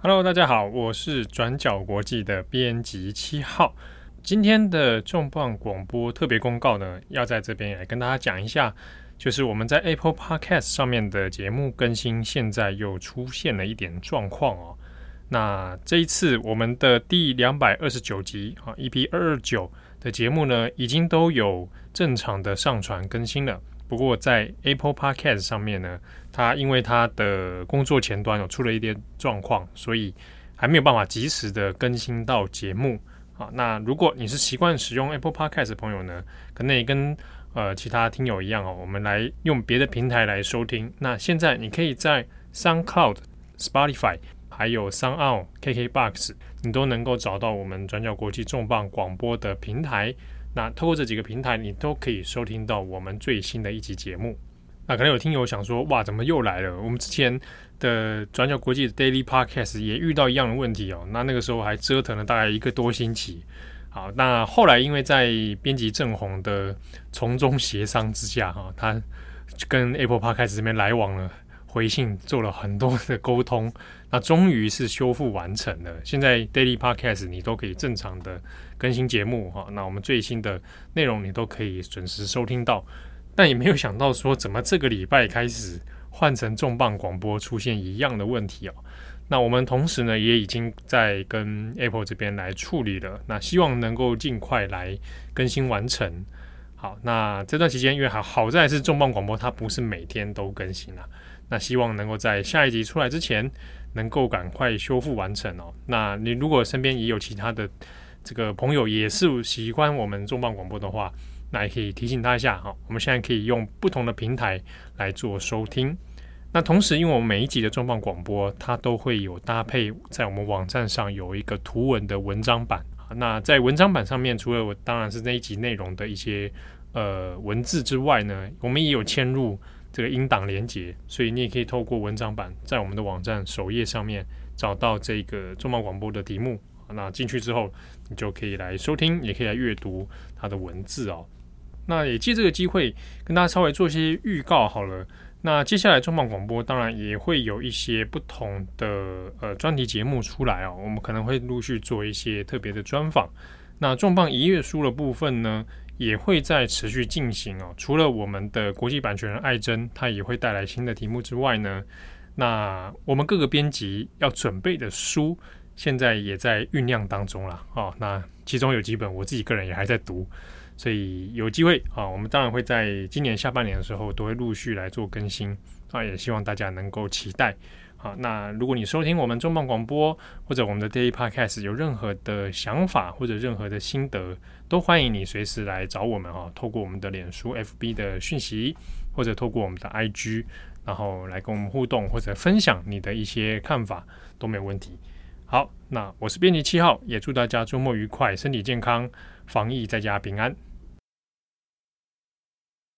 Hello，大家好，我是转角国际的编辑七号。今天的重磅广播特别公告呢，要在这边来跟大家讲一下，就是我们在 Apple Podcast 上面的节目更新，现在又出现了一点状况哦。那这一次我们的第两百二十九集啊，EP 二二九的节目呢，已经都有正常的上传更新了。不过在 Apple Podcast 上面呢，它因为它的工作前端有出了一点状况，所以还没有办法及时的更新到节目。啊，那如果你是习惯使用 Apple Podcast 的朋友呢，可能也跟呃其他听友一样哦，我们来用别的平台来收听。那现在你可以在 SoundCloud、Spotify 还有 SoundOn、KKBox，你都能够找到我们转角国际重磅广播的平台。那透过这几个平台，你都可以收听到我们最新的一集节目。那可能有听友想说，哇，怎么又来了？我们之前的转角国际的 Daily Podcast 也遇到一样的问题哦。那那个时候还折腾了大概一个多星期。好，那后来因为在编辑郑红的从中协商之下，哈，他跟 Apple Podcast 这边来往了。回信做了很多的沟通，那终于是修复完成了。现在 Daily Podcast 你都可以正常的更新节目哈，那我们最新的内容你都可以准时收听到。但也没有想到说，怎么这个礼拜开始换成重磅广播出现一样的问题哦。那我们同时呢也已经在跟 Apple 这边来处理了，那希望能够尽快来更新完成。好，那这段期间因为好好在是重磅广播，它不是每天都更新啊。那希望能够在下一集出来之前，能够赶快修复完成哦。那你如果身边也有其他的这个朋友，也是喜欢我们重磅广播的话，那也可以提醒他一下哈。我们现在可以用不同的平台来做收听。那同时，因为我们每一集的重磅广播，它都会有搭配在我们网站上有一个图文的文章版。那在文章版上面，除了我当然是那一集内容的一些呃文字之外呢，我们也有嵌入。这个音档连接，所以你也可以透过文章版在我们的网站首页上面找到这个重磅广播的题目。那进去之后，你就可以来收听，也可以来阅读它的文字哦。那也借这个机会跟大家稍微做一些预告好了。那接下来重磅广播当然也会有一些不同的呃专题节目出来哦，我们可能会陆续做一些特别的专访。那重磅一页书的部分呢，也会在持续进行哦。除了我们的国际版权人艾珍，他也会带来新的题目之外呢，那我们各个编辑要准备的书，现在也在酝酿当中了哦。那其中有几本我自己个人也还在读，所以有机会啊，我们当然会在今年下半年的时候都会陆续来做更新啊，也希望大家能够期待。好，那如果你收听我们重磅广播或者我们的 Daily Podcast 有任何的想法或者任何的心得，都欢迎你随时来找我们哈。透过我们的脸书 FB 的讯息，或者透过我们的 IG，然后来跟我们互动或者分享你的一些看法都没有问题。好，那我是编辑七号，也祝大家周末愉快，身体健康，防疫在家平安。